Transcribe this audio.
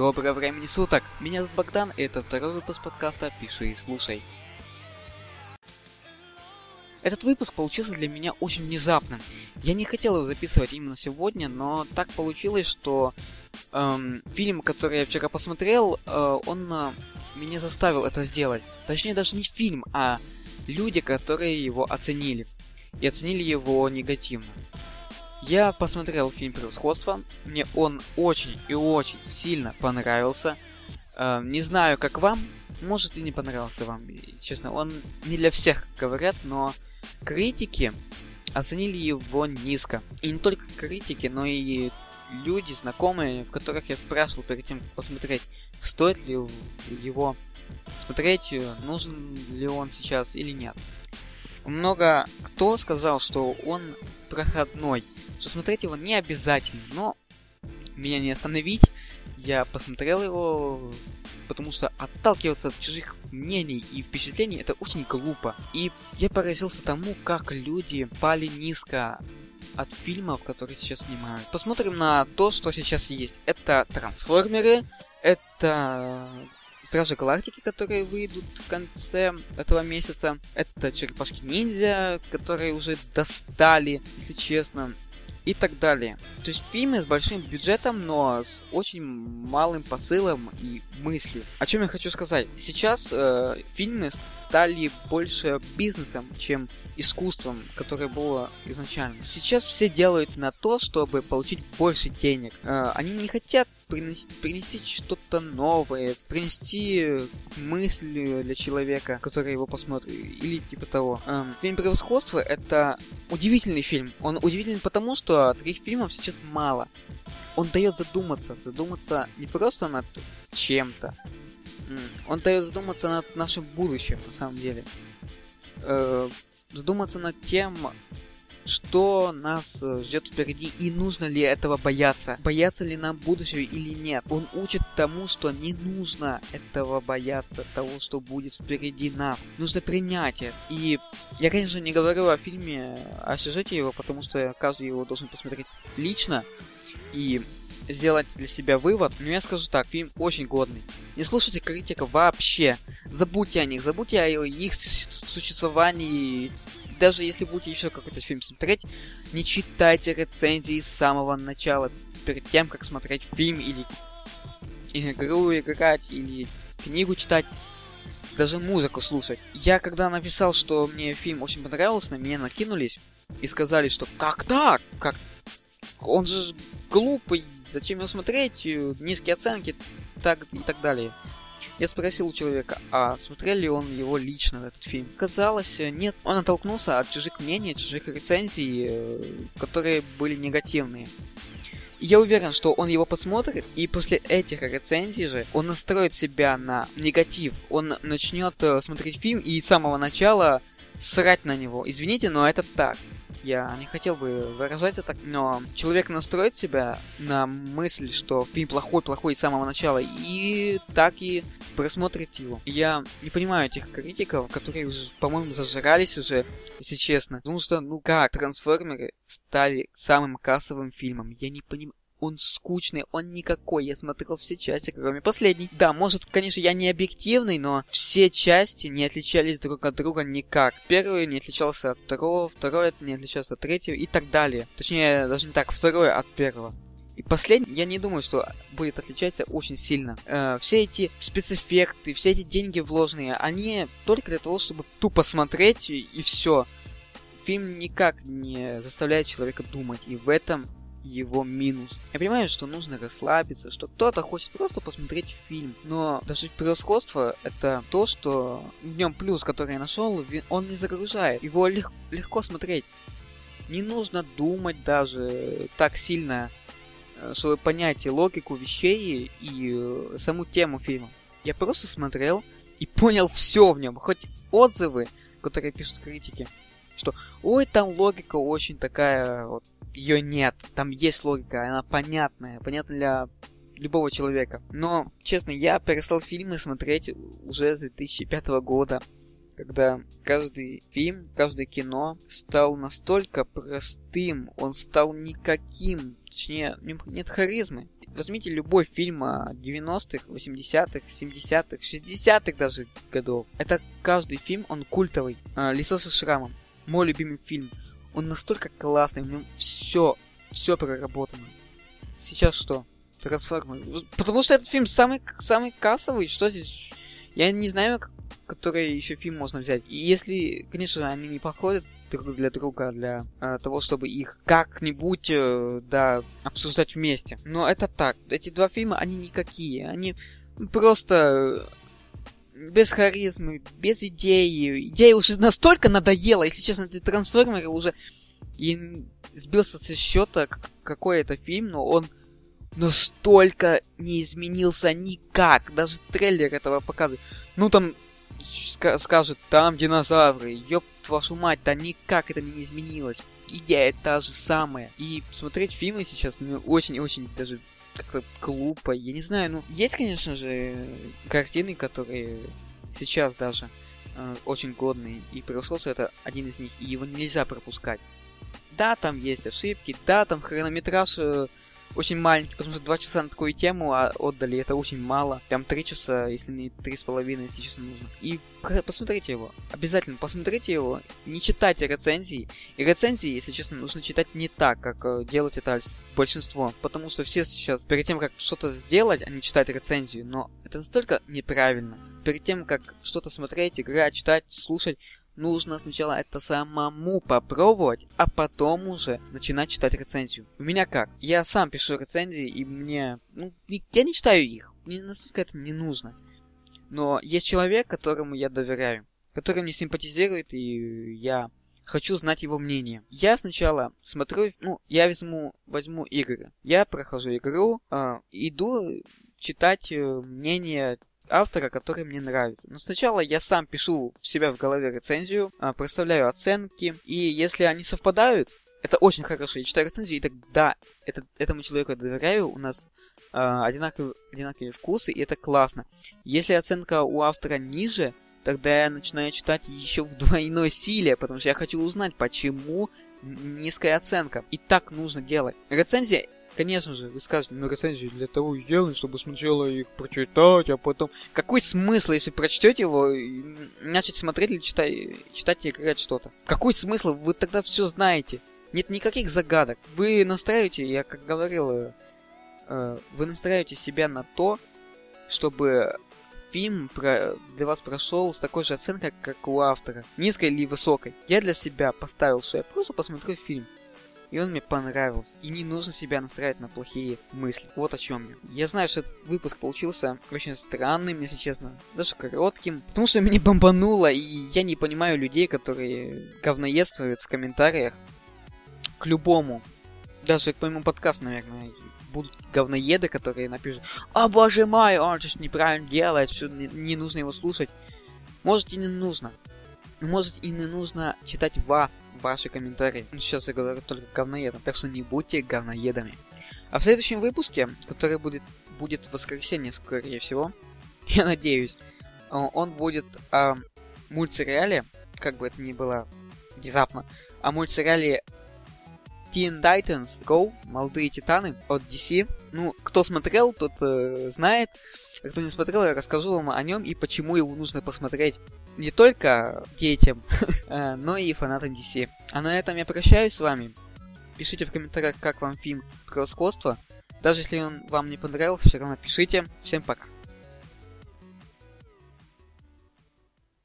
Доброго времени суток! Меня зовут Богдан, и это второй выпуск подкаста «Пиши и слушай». Этот выпуск получился для меня очень внезапным. Я не хотел его записывать именно сегодня, но так получилось, что эм, фильм, который я вчера посмотрел, э, он э, меня заставил это сделать. Точнее, даже не фильм, а люди, которые его оценили. И оценили его негативно. Я посмотрел фильм «Превосходство». Мне он очень и очень сильно понравился. Э, не знаю, как вам. Может и не понравился вам. Честно, он не для всех говорят, но критики оценили его низко. И не только критики, но и люди, знакомые, в которых я спрашивал перед тем, как посмотреть, стоит ли его смотреть, нужен ли он сейчас или нет. Много кто сказал, что он проходной, что смотреть его не обязательно, но меня не остановить. Я посмотрел его, потому что отталкиваться от чужих мнений и впечатлений это очень глупо. И я поразился тому, как люди пали низко от фильмов, которые сейчас снимают. Посмотрим на то, что сейчас есть. Это трансформеры, это Стражи Галактики, которые выйдут в конце этого месяца. Это Черепашки-ниндзя, которые уже достали, если честно. И так далее. То есть фильмы с большим бюджетом, но с очень малым посылом и мыслью. О чем я хочу сказать? Сейчас э, фильмы стали больше бизнесом, чем искусством, которое было изначально. Сейчас все делают на то, чтобы получить больше денег. Э, они не хотят принести, принести что-то новое, принести мысль для человека, который его посмотрит, или типа того. Эм, фильм «Превосходство» — это удивительный фильм. Он удивительный потому, что таких фильмов сейчас мало. Он дает задуматься, задуматься не просто над чем-то, он дает задуматься над нашим будущим, на самом деле. Э, задуматься над тем, что нас э, ждет впереди и нужно ли этого бояться. Бояться ли нам будущего или нет. Он учит тому, что не нужно этого бояться, того, что будет впереди нас. Нужно принять это. И я, конечно, не говорю о фильме, о сюжете его, потому что каждый его должен посмотреть лично. И сделать для себя вывод, но я скажу так, фильм очень годный. Не слушайте критиков вообще. Забудьте о них, забудьте о их существовании. Даже если будете еще какой-то фильм смотреть, не читайте рецензии с самого начала, перед тем, как смотреть фильм или игру играть, или книгу читать, даже музыку слушать. Я когда написал, что мне фильм очень понравился, на меня накинулись и сказали, что как так? Как? Он же глупый, Зачем его смотреть? Низкие оценки так и так далее. Я спросил у человека, а смотрел ли он его лично, этот фильм. Казалось, э, нет. Он оттолкнулся от чужих мнений, чужих рецензий, э, которые были негативные. Я уверен, что он его посмотрит, и после этих рецензий же он настроит себя на негатив. Он начнет смотреть фильм и с самого начала срать на него. Извините, но это так. Я не хотел бы выражать это так, но человек настроит себя на мысль, что фильм плохой-плохой с самого начала, и так и просмотрит его. Я не понимаю этих критиков, которые уже, по-моему, зажрались уже, если честно. Потому что, ну как, трансформеры стали самым кассовым фильмом. Я не понимаю он скучный, он никакой. Я смотрел все части, кроме последней. Да, может, конечно, я не объективный, но все части не отличались друг от друга никак. Первый не отличался от второго, второй не отличался от третьего и так далее. Точнее, даже не так, второй от первого. И последний, я не думаю, что будет отличаться очень сильно. Э, все эти спецэффекты, все эти деньги вложенные, они только для того, чтобы тупо смотреть и, и все. Фильм никак не заставляет человека думать, и в этом его минус. Я понимаю, что нужно расслабиться, что кто-то хочет просто посмотреть фильм, но даже превосходство это то, что в нем плюс, который я нашел, он не загружает. Его лег- легко смотреть. Не нужно думать даже так сильно, чтобы понять логику вещей и э, саму тему фильма. Я просто смотрел и понял все в нем, хоть отзывы, которые пишут критики, что ой, там логика очень такая вот ее нет. Там есть логика, она понятная, понятна для любого человека. Но, честно, я перестал фильмы смотреть уже с 2005 года, когда каждый фильм, каждое кино стал настолько простым, он стал никаким, точнее, нет харизмы. возьмите любой фильм 90-х, 80-х, 70-х, 60-х даже годов. Это каждый фильм, он культовый. А, Лицо со шрамом. Мой любимый фильм. Он настолько классный, в нем все, все проработано. Сейчас что? Трансформеры. Потому что этот фильм самый, самый кассовый. Что здесь? Я не знаю, который еще фильм можно взять. И если, конечно, они не подходят друг для друга для э, того, чтобы их как-нибудь, э, да, обсуждать вместе. Но это так. Эти два фильма, они никакие. Они просто без харизмы, без идеи. Идея уже настолько надоела, если честно, эти трансформеры уже... И сбился со счета, какой это фильм, но он настолько не изменился никак. Даже трейлер этого показывает. Ну там скажет, там динозавры, ёб вашу мать, да никак это не изменилось. Идея та же самая. И смотреть фильмы сейчас, ну, очень-очень даже как-то глупо. Я не знаю, ну, есть, конечно же, картины, которые сейчас даже э, очень годные. И превосходство это один из них, и его нельзя пропускать. Да, там есть ошибки, да, там хронометраж э, очень маленький, потому что два часа на такую тему а отдали, это очень мало. Там три часа, если не три с половиной, если честно нужно. И посмотрите его. Обязательно посмотрите его. Не читайте рецензии. И рецензии, если честно, нужно читать не так, как э, делать это большинство. Потому что все сейчас, перед тем, как что-то сделать, они читают рецензию. Но это настолько неправильно. Перед тем, как что-то смотреть, играть, читать, слушать, нужно сначала это самому попробовать, а потом уже начинать читать рецензию. У меня как? Я сам пишу рецензии, и мне... Ну, я не читаю их. Мне настолько это не нужно. Но есть человек, которому я доверяю, который мне симпатизирует, и я хочу знать его мнение. Я сначала смотрю, ну, я возьму, возьму игры. Я прохожу игру, э, иду читать э, мнение автора, который мне нравится. Но сначала я сам пишу в себя в голове рецензию, а, проставляю оценки, и если они совпадают, это очень хорошо. Я читаю рецензию, и тогда это, этому человеку доверяю, у нас э, одинаковые, одинаковые вкусы, и это классно. Если оценка у автора ниже, тогда я начинаю читать еще в двойной силе, потому что я хочу узнать, почему низкая оценка. И так нужно делать. Рецензия Конечно же, вы скажете, ну рецензии для того и сделаны, чтобы сначала их прочитать, а потом... Какой смысл, если прочтете его, начать смотреть или читать, читать и играть что-то? Какой смысл? Вы тогда все знаете. Нет никаких загадок. Вы настраиваете, я как говорил, э, э, вы настраиваете себя на то, чтобы фильм про, для вас прошел с такой же оценкой, как у автора. Низкой или высокой. Я для себя поставил, что я просто посмотрю фильм и он мне понравился. И не нужно себя настраивать на плохие мысли. Вот о чем я. Я знаю, что этот выпуск получился очень странным, если честно, даже коротким, потому что меня бомбануло, и я не понимаю людей, которые говноедствуют в комментариях к любому. Даже к моему подкасту, наверное, будут говноеды, которые напишут, «О боже мой, он же неправильно делает, что не, не нужно его слушать». Может и не нужно. Может и не нужно читать вас, ваши комментарии. Сейчас я говорю только говноедам, так что не будьте говноедами. А в следующем выпуске, который будет, будет в воскресенье, скорее всего, я надеюсь, он будет о мультсериале, как бы это ни было внезапно, о мультсериале Teen Titans Go, Молодые Титаны от DC. Ну, кто смотрел, тот э, знает. А кто не смотрел, я расскажу вам о нем и почему его нужно посмотреть не только детям, э, но и фанатам DC. А на этом я прощаюсь с вами. Пишите в комментариях, как вам фильм «Превосходство». Даже если он вам не понравился, все равно пишите. Всем пока.